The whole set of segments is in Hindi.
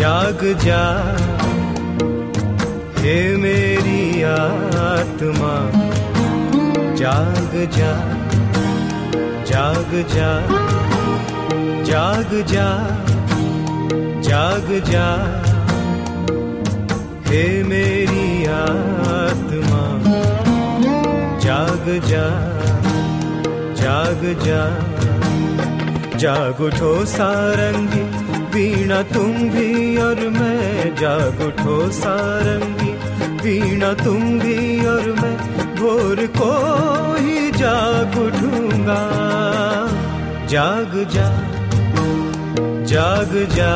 जाग जा, हे मेरी आत्मा, जाग जा जाग जा जाग जा जाग जा, हे मेरी आत्मा, जाग जा जाग जा, जाग उठो सारंगी वीणा तुम भी और मैं जाग उठो सारंगी वीणा तुम भी और मैं भोर को ही जाग उठूँगा। जाग जा जाग जा,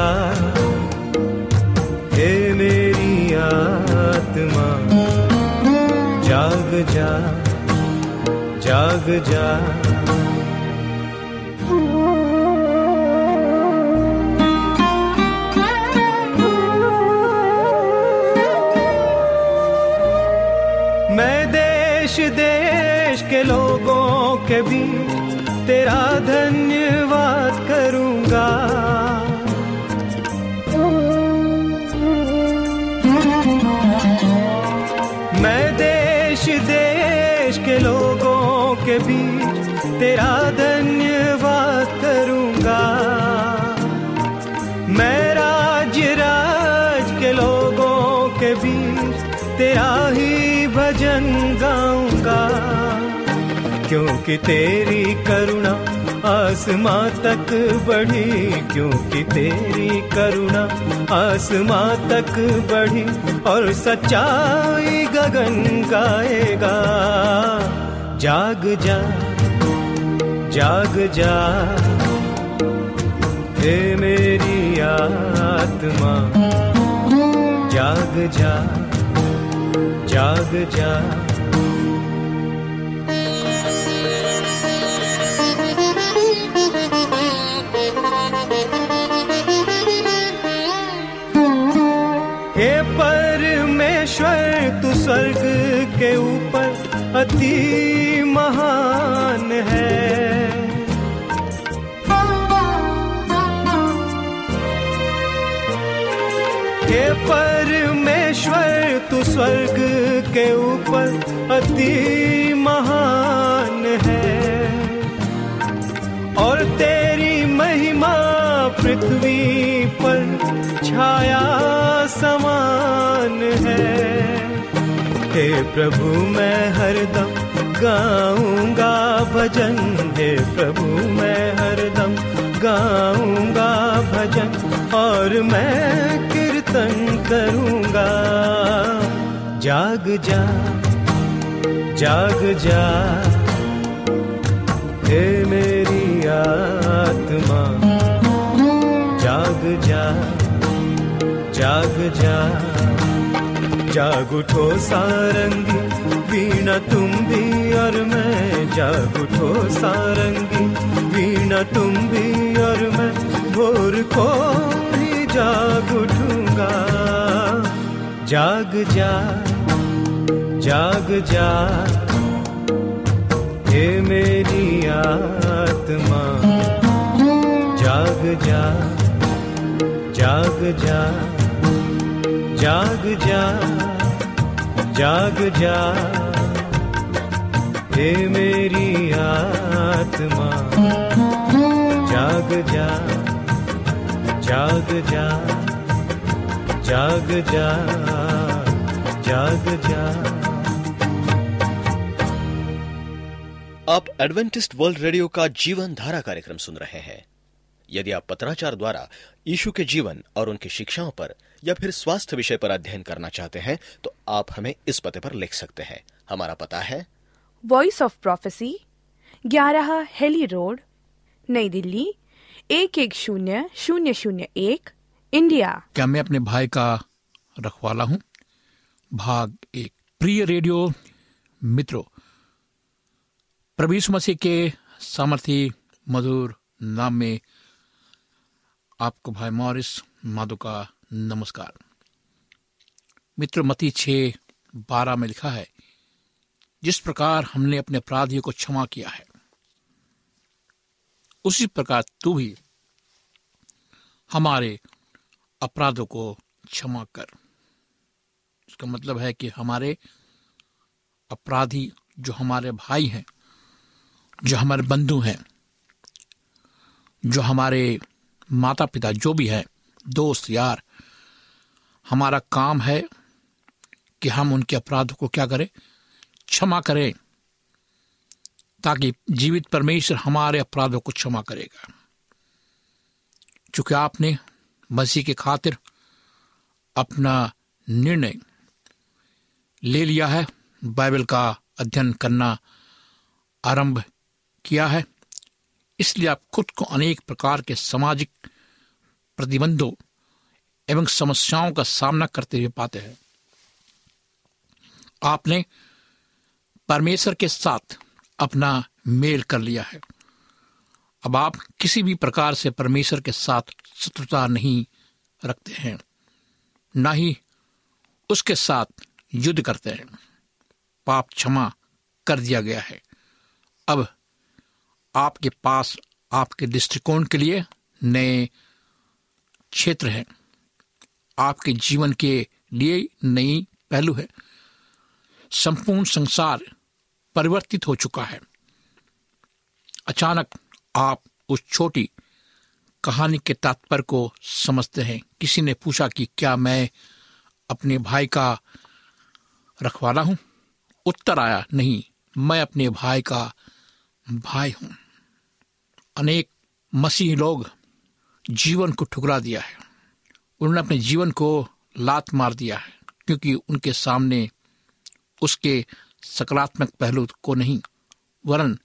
हे मेरी आत्मा। जाग जा जाग जा देश देश के लोगों के बीच तेरा धन्यवाद करूँगा। क्योंकि तेरी करुणा आसमां तक बढ़ी, क्योंकि तेरी करुणा आसमां तक बढ़ी, और सच्चाई गगन गाएगा। जाग जा जाग जा, हे मेरी आत्मा। जाग जा जाग जा। हे परमेश्वर, तू स्वर्ग के ऊपर अति महान है। हे परमेश्वर, तू स्वर्ग के ऊपर अति महान है। और तेरी महिमा पृथ्वी प्रभु, मैं हरदम गाऊँगा भजन। हे प्रभु, मैं हरदम गाऊँगा भजन और मैं कीर्तन करूँगा। जाग जा जाग जा, हे मेरी आत्मा। जाग जा जाग जा। जाग उठो सारंगी, वीणा तुम भी और मैं। जाग उठो सारंगी, वीणा तुम भी और मैं। भोर को जाग उठूँगा जाग जा जाग जा। हे मेरी आत्मा, जाग जा जाग जा जाग जा। जाग जा, हे मेरी आत्मा। जाग जा जाग जा जाग जा जाग जा। आप एडवेंटिस्ट वर्ल्ड रेडियो का जीवन धारा कार्यक्रम सुन रहे हैं। यदि आप पत्राचार द्वारा यीशु के जीवन और उनकी शिक्षाओं पर या फिर स्वास्थ्य विषय पर अध्ययन करना चाहते हैं तो आप हमें इस पते पर लिख सकते हैं। हमारा पता है। वॉइस ऑफ़ प्रोफेसी ग्यारह हेली रोड नई दिल्ली एक एक शून्य शून्य शून्य एक इंडिया। क्या मैं अपने भाई का रखवाला हूँ? भाग एक। प्रिय रेडियो मित्रों प्रभु यीशु मसीह के सामर्थी मधुर नाम में आपको भाई मॉरिस माधो का नमस्कार। मित्र मती छ बारह में लिखा है, जिस प्रकार हमने अपने अपराधियों को क्षमा किया है, उसी प्रकार तू भी हमारे अपराधों को क्षमा कर। इसका मतलब है कि हमारे अपराधी जो हमारे भाई हैं, जो हमारे बंधु हैं, जो हमारे माता पिता जो भी है, दोस्त, यार, हमारा काम है कि हम उनके अपराधों को क्या करें? क्षमा करें, ताकि जीवित परमेश्वर हमारे अपराधों को क्षमा करेगा। चूँकि आपने मसीह के खातिर अपना निर्णय ले लिया है, बाइबल का अध्ययन करना आरंभ किया है इसलिए आप खुद को अनेक प्रकार के सामाजिक प्रतिबंधों एवं समस्याओं का सामना करते हुए पाते हैं। आपने परमेश्वर के साथ अपना मेल कर लिया है। अब आप किसी भी प्रकार से परमेश्वर के साथ शत्रुता नहीं रखते हैं, ना ही उसके साथ युद्ध करते हैं। पाप क्षमा कर दिया गया है। अब आपके पास, आपके दृष्टिकोण के लिए नए क्षेत्र हैं। आपके जीवन के लिए नई पहलू है। संपूर्ण संसार परिवर्तित हो चुका है। अचानक आप उस छोटी कहानी के तात्पर्य को समझते हैं। किसी ने पूछा कि क्या मैं अपने भाई का रखवाला हूँ? उत्तर आया, नहीं, मैं अपने भाई का भाई हूँ। अनेक मसीह लोग जीवन को ठुकरा दिया है। उन्होंने अपने जीवन को लात मार दिया है, क्योंकि उनके सामने उसके सकारात्मक पहलू को नहीं, वरन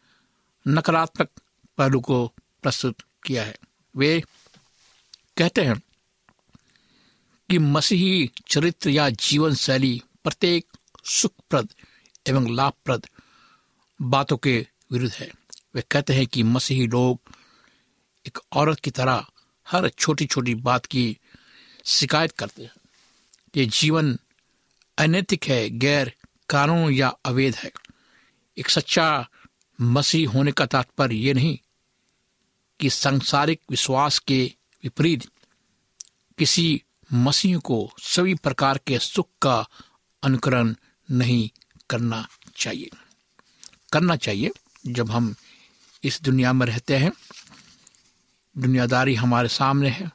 नकारात्मक पहलू को प्रस्तुत किया है। वे कहते हैं कि मसीही चरित्र या जीवन शैली प्रत्येक सुखप्रद एवं लाभप्रद बातों के विरुद्ध है। वे कहते हैं कि मसीही लोग एक औरत की तरह हर छोटी छोटी बात की शिकायत करते हैं। ये जीवन अनैतिक है, गैर कानून या अवैध है। एक सच्चा मसीह होने का तात्पर्य ये नहीं कि सांसारिक विश्वास के विपरीत किसी मसीह को सभी प्रकार के सुख का अनुकरण नहीं करना चाहिए। करना चाहिए जब हम इस दुनिया में रहते हैं। दुनियादारी हमारे सामने है।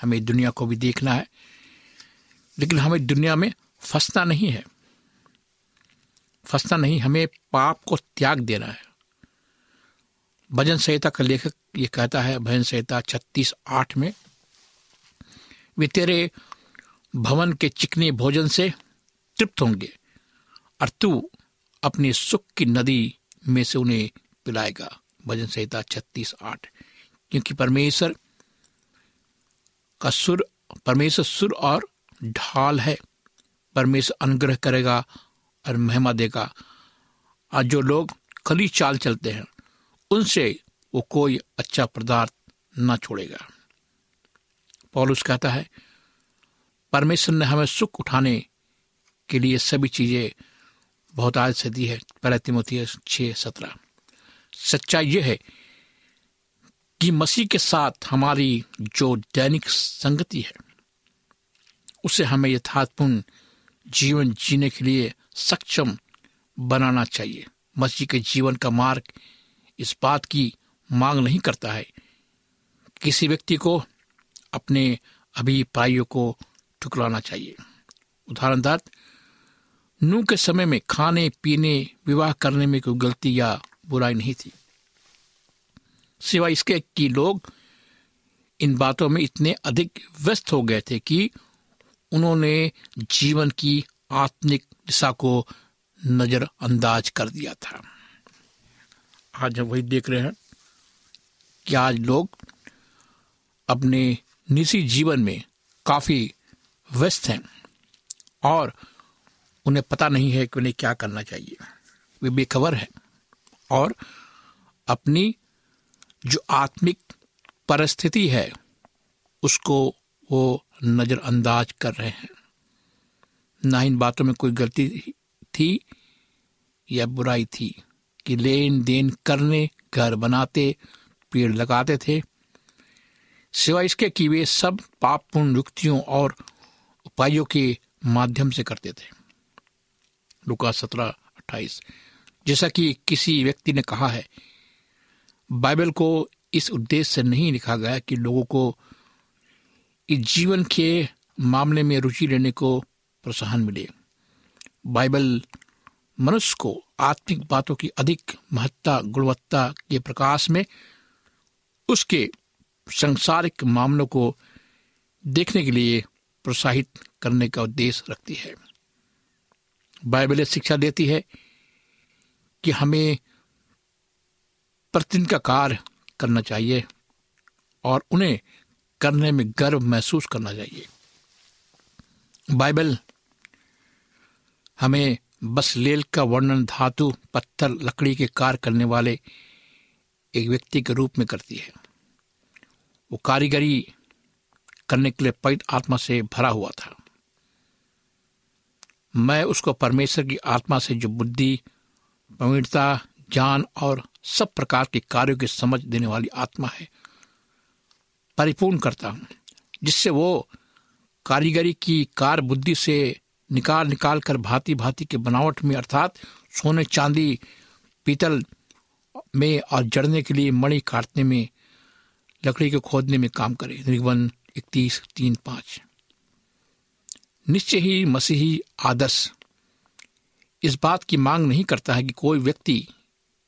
हमें दुनिया को भी देखना है। लेकिन हमें दुनिया में फंसना नहीं है। फंसना नहीं, हमें पाप को त्याग देना है। भजन संहिता का लेखक ये कहता है, भजन संहिता छत्तीस आठ में, वे तेरे भवन के चिकने भोजन से तृप्त होंगे और तू अपने सुख की नदी में से उन्हें पिलाएगा। भजन संहिता छत्तीस आठ, क्योंकि परमेश्वर का सुर, परमेश्वर सुर और ढाल है। परमेश्वर अनुग्रह करेगा और महिमा देगा। और जो लोग खली चाल चलते हैं, उनसे वो कोई अच्छा पदार्थ न छोड़ेगा। पॉलुस कहता है, परमेश्वर ने हमें सुख उठाने के लिए सभी चीज़ें बहुत आज से दी है। पहले छह सत्रह। सच्चाई यह है कि मसीह के साथ हमारी जो दैनिक संगति है, उसे हमें यथार्थपूर्ण जीवन जीने के लिए सक्षम बनाना चाहिए। मसीह के जीवन का मार्ग इस बात की मांग नहीं करता है। किसी व्यक्ति को अपने अभिप्रायों को ठुकराना चाहिए। उदाहरण नू के समय में खाने, पीने, विवाह करने में कोई गलती या बुराई नहीं थी। सिवाय इसके कि लोग इन बातों में इतने अधिक व्यस्त हो गए थे कि उन्होंने जीवन की आत्मिक दिशा को नजरअंदाज कर दिया था। आज हम वही देख रहे हैं कि आज लोग अपने निजी जीवन में काफ़ी व्यस्त हैं और उन्हें पता नहीं है कि उन्हें क्या करना चाहिए। वे बेखबर हैं। और अपनी जो आत्मिक परिस्थिति है, उसको वो नजरअंदाज कर रहे हैं। ना इन बातों में कोई गलती थी या बुराई थी कि लेन देन करने, घर बनाते, पेड़ लगाते थे। सिवाय इसके कि वे सब पापपूर्ण युक्तियों और उपायों के माध्यम से करते थे। लुका सत्रह अट्ठाईस। जैसा कि किसी व्यक्ति ने कहा है, बाइबल को इस उद्देश्य से नहीं लिखा गया कि लोगों को इस जीवन के मामले में रुचि लेने को प्रोत्साहन मिले। बाइबल मनुष्य को आत्मिक बातों की अधिक महत्ता, गुणवत्ता के प्रकाश में उसके संसारिक मामलों को देखने के लिए प्रोत्साहित करने का उद्देश्य रखती है। बाइबल शिक्षा देती है कि हमें प्रतिदिन का कार्य करना चाहिए और उन्हें करने में गर्व महसूस करना चाहिए। बाइबल हमें बस लेल का वर्णन धातु, पत्थर, लकड़ी के कार्य करने वाले एक व्यक्ति के रूप में करती है। वो कारीगरी करने के लिए पवित्र आत्मा से भरा हुआ था। मैं उसको परमेश्वर की आत्मा से जो बुद्धि पवित्रता ज्ञान और सब प्रकार के कार्यों की समझ देने वाली आत्मा है। परिपूर्ण करता हूँ, जिससे वो कारीगरी की कार बुद्धि से निकाल निकाल कर भांति भांति के बनावट में, अर्थात सोने चांदी, पीतल में और जड़ने के लिए मणि काटने में, लकड़ी को खोदने में काम करे। निर्वन इकतीस, तीन, पाँच। निश्चय ही मसीही आदर्श इस बात की मांग नहीं करता है कि कोई व्यक्ति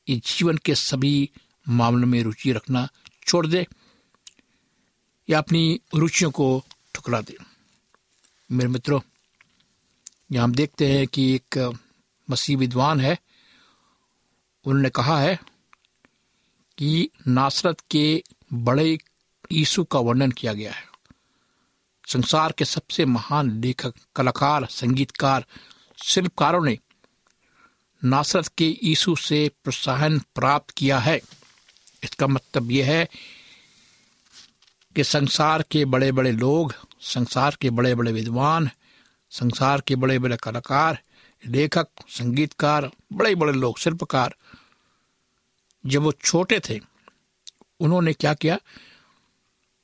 इस जीवन के सभी मामलों में रुचि रखना छोड़ दे या अपनी रुचियों को ठुकरा दे। मेरे मित्रों, यहाँ हम देखते हैं कि एक मसीह विद्वान है। उन्होंने कहा है कि नासरत के बड़े यीशु का वर्णन किया गया है। संसार के सबसे महान लेखक, कलाकार, संगीतकार, शिल्पकारों ने नासरत के यीशु से प्रोत्साहन प्राप्त किया है। इसका मतलब यह है कि संसार के बड़े बड़े लोग, संसार के बड़े बड़े विद्वान, संसार के बड़े बड़े कलाकार, लेखक, संगीतकार बड़े बड़े लोग, शिल्पकार, जब वो छोटे थे, उन्होंने क्या किया?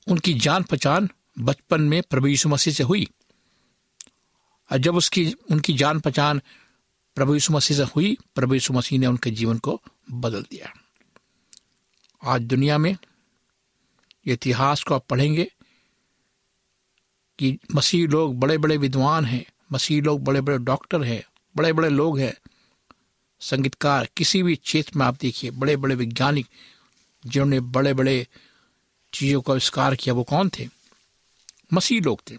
उनकी जान पहचान बचपन में प्रभु यीशु मसीह से हुई। और जब उसकी, उनकी जान पहचान प्रभु यीशु मसीह से हुई, प्रभु यीशु मसीह ने उनके जीवन को बदल दिया। आज दुनिया में इतिहास को आप पढ़ेंगे कि मसीह लोग बड़े बड़े विद्वान हैं, मसीह लोग बड़े बड़े डॉक्टर हैं बड़े बड़े लोग हैं। संगीतकार किसी भी क्षेत्र में आप देखिए बड़े बड़े वैज्ञानिक जिन्होंने बड़े बड़े चीज़ों का आविष्कार किया, वो कौन थे? मसीह लोग थे।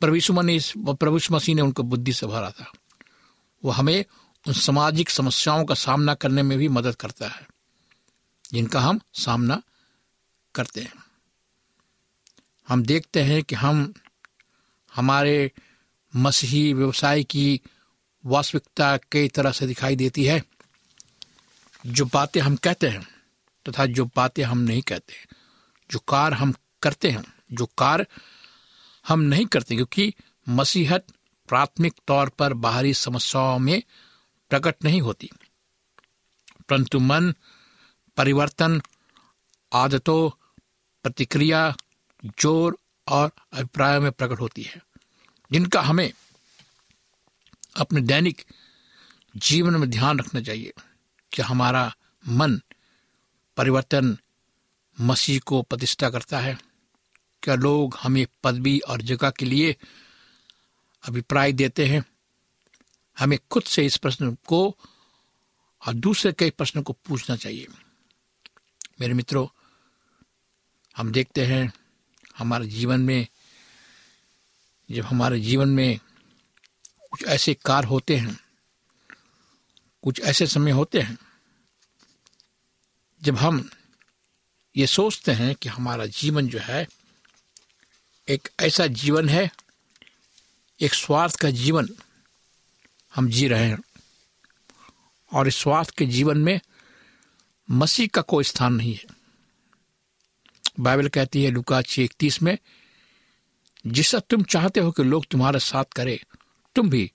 प्रभु ने प्रभु मसीह ने उनको बुद्धि से भरा था। वो हमें उन सामाजिक समस्याओं का सामना करने में भी मदद करता है, जिनका हम सामना करते हैं। हम देखते हैं कि हम, हमारे मसीही व्यवसाय की वास्तविकता कई तरह से दिखाई देती है। जो बातें हम कहते हैं तथा जो बातें हम नहीं कहते, जो कार हम करते हैं, जो कार हम नहीं करते, क्योंकि मसीहत प्राथमिक तौर पर बाहरी समस्याओं में प्रकट नहीं होती। परंतु मन, परिवर्तन, आदतों, प्रतिक्रिया, ज़ोर और अभिप्राय में प्रकट होती है, जिनका हमें अपने दैनिक जीवन में ध्यान रखना चाहिए कि हमारा मन परिवर्तन मसीह को प्रतिष्ठा करता है। क्या लोग हमें पदवी और जगह के लिए अभिप्राय देते हैं। हमें खुद से इस प्रश्न को और दूसरे कई प्रश्नों को पूछना चाहिए। मेरे मित्रों, हम देखते हैं हमारे जीवन में, जब हमारे जीवन में कुछ ऐसे कार्य होते हैं, कुछ ऐसे समय होते हैं, जब हम ये सोचते हैं कि हमारा जीवन जो है एक ऐसा जीवन है एक स्वार्थ का जीवन हम जी रहे हैं। और इस स्वार्थ के जीवन में मसीह का कोई स्थान नहीं है। बाइबल कहती है, लुका छः इकतीस में जिससे तुम चाहते हो कि लोग तुम्हारे साथ करें, तुम भी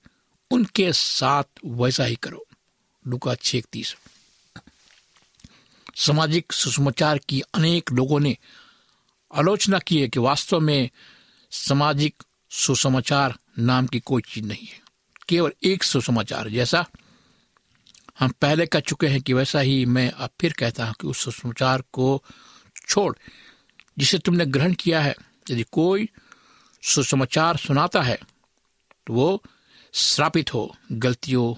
उनके साथ वैसा ही करो। लुका छः इकतीस। सामाजिक सुसमाचार की अनेक लोगों ने आलोचना की है कि वास्तव में सामाजिक सुसमाचार नाम की कोई चीज़ नहीं है। केवल एक सुसमाचार जैसा हम पहले कह चुके हैं कि वैसा ही मैं अब फिर कहता हूँ कि उस सुसमाचार को छोड़, जिसे तुमने ग्रहण किया है। यदि कोई सुसमाचार सुनाता है तो वो श्रापित हो, गलतियों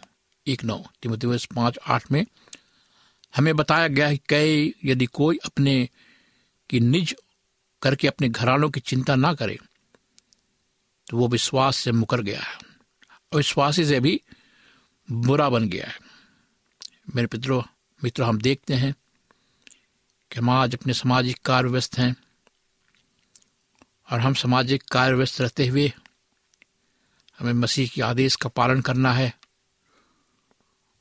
एक नौ। तिमोथियस पाँच, आठ में हमें बताया गया है कई यदि कोई अपने, की निज करके अपने घरानों की चिंता ना करे तो वो विश्वास से मुकर गया है और विश्वासी से भी बुरा बन गया है। मेरे पितरों, मित्रों, हम देखते हैं कि हम आज अपने सामाजिक कार्य व्यस्त हैं और हम सामाजिक कार्य व्यस्त रहते हुए हमें मसीह के आदेश का पालन करना है,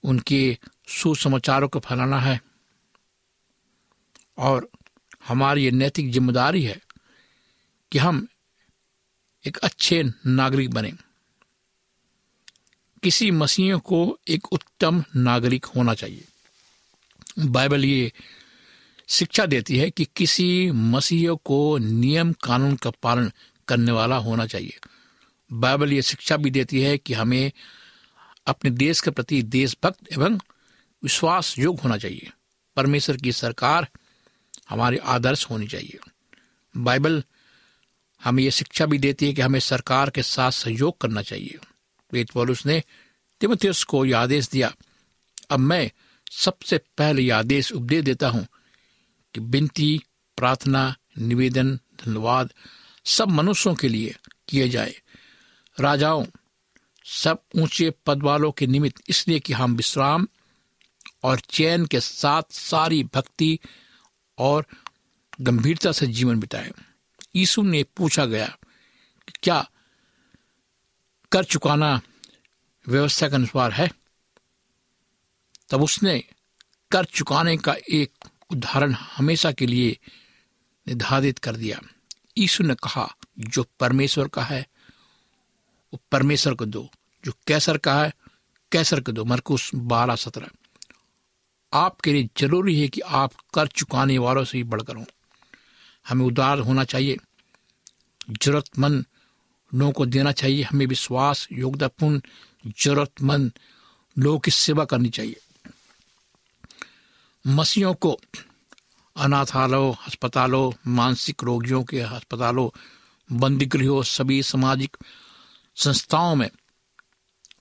उनके सुसमाचारों को फैलाना है और हमारी ये नैतिक ज़िम्मेदारी है कि हम एक अच्छे नागरिक बने। किसी मसीह को एक उत्तम नागरिक होना चाहिए। बाइबल ये शिक्षा देती है कि किसी मसीह को नियम कानून का पालन करने वाला होना चाहिए। बाइबल ये शिक्षा भी देती है कि हमें अपने देश के प्रति देशभक्त एवं विश्वास योग होना चाहिए। परमेश्वर की सरकार हमारे आदर्श होनी चाहिए। बाइबल हमें यह शिक्षा भी देती है कि हमें सरकार के साथ सहयोग करना चाहिए। वेद पौलुस ने तिमोथियस को यह आदेश दिया। अब मैं सबसे पहले यह आदेश उपदेश देता हूँ कि विनती, प्रार्थना, निवेदन, धन्यवाद सब मनुष्यों के लिए किए जाए। राजाओं, सब ऊँचे पद वालों के निमित्त इसलिए कि हम विश्राम और चैन के साथ सारी भक्ति और गंभीरता से जीवन बिताए। यीशु ने पूछा गया क्या कर चुकाना व्यवस्था के अनुसार है? तब उसने कर चुकाने का एक उदाहरण हमेशा के लिए निर्धारित कर दिया। यीशु ने कहा, जो परमेश्वर का है, वो परमेश्वर को दो। जो कैसर का है, कैसर को दो। मरकुस बारह सत्रह। आपके लिए ज़रूरी है कि आप कर चुकाने वालों से ही बढ़कर हों। हमें उदार होना चाहिए। जरूरतमंद लोगों को देना चाहिए। हमें विश्वास योगदापूर्ण जरूरतमंद लोगों की सेवा करनी चाहिए। मसीहों को अनाथालयों, अस्पतालों, मानसिक रोगियों के अस्पतालों बंदी गृहों सभी सामाजिक संस्थाओं में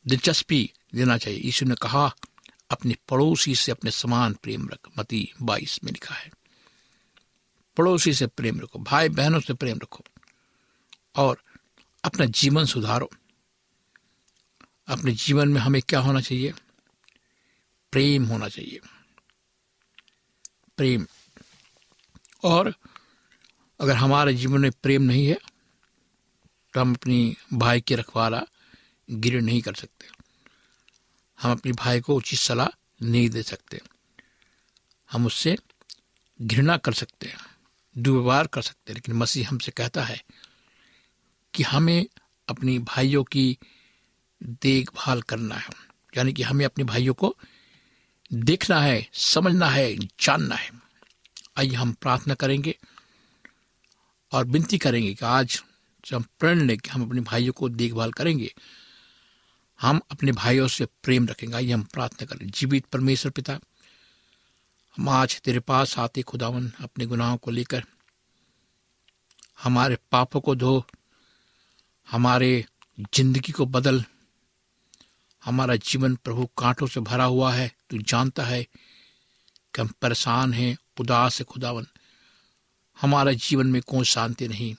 दिलचस्पी देना चाहिए। यीशु ने कहा, अपने पड़ोसी से अपने समान प्रेम रख। मती बाईस में लिखा है। पड़ोसी से प्रेम रखो, भाई बहनों से प्रेम रखो और अपना जीवन सुधारो। अपने जीवन में हमें क्या होना चाहिए? प्रेम होना चाहिए। प्रेम। और अगर हमारे जीवन में प्रेम नहीं है तो हम अपनी भाई की रखवाला गिर नहीं कर सकते। हम अपने भाई को उचित सलाह नहीं दे सकते। हम उससे घृणा कर सकते हैं। दुर्व्यवहार कर सकते लेकिन मसीह हमसे कहता है कि हमें अपनी भाइयों की देखभाल करना है, यानी कि हमें अपने भाइयों को देखना है, समझना है, जानना है। आइए हम प्रार्थना करेंगे और विनती करेंगे कि आज जब हम प्रण लें कि हम अपने भाइयों को देखभाल करेंगे, हम अपने भाइयों से प्रेम रखेंगे। आइए हम प्रार्थना करें। जीवित परमेश्वर पिता हम आज तेरे पास आते खुदावन अपने गुनाहों को लेकर। हमारे पापों को धो, हमारे ज़िंदगी को बदल। हमारा जीवन प्रभु कांटों से भरा हुआ है, तू जानता है कि हम परेशान हैं उदास है खुदावन। हमारा जीवन में कोई शांति नहीं।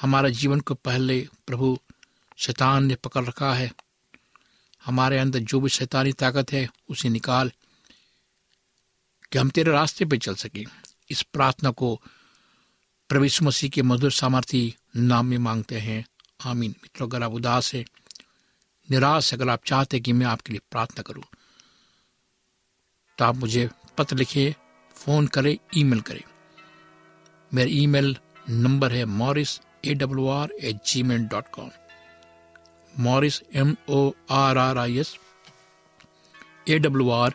हमारा जीवन को पहले प्रभु शैतान ने पकड़ रखा है। हमारे अंदर जो भी शैतानी ताकत है, उसे निकाल। कि हम तेरे रास्ते पे चल सके। इस प्रार्थना को प्रवेश मसीह के मधुर सामर्थी नाम में मांगते हैं। आमीन। मित्रों, अगर आप उदास है, निराश अगर आप चाहते कि मैं आपके लिए प्रार्थना करूँ तो आप मुझे पत्र लिखिए, फ़ोन करें, ईमेल करें। मेरा ईमेल नंबर है Morris A W R at Gmail dot com Morris M O R R I S A W R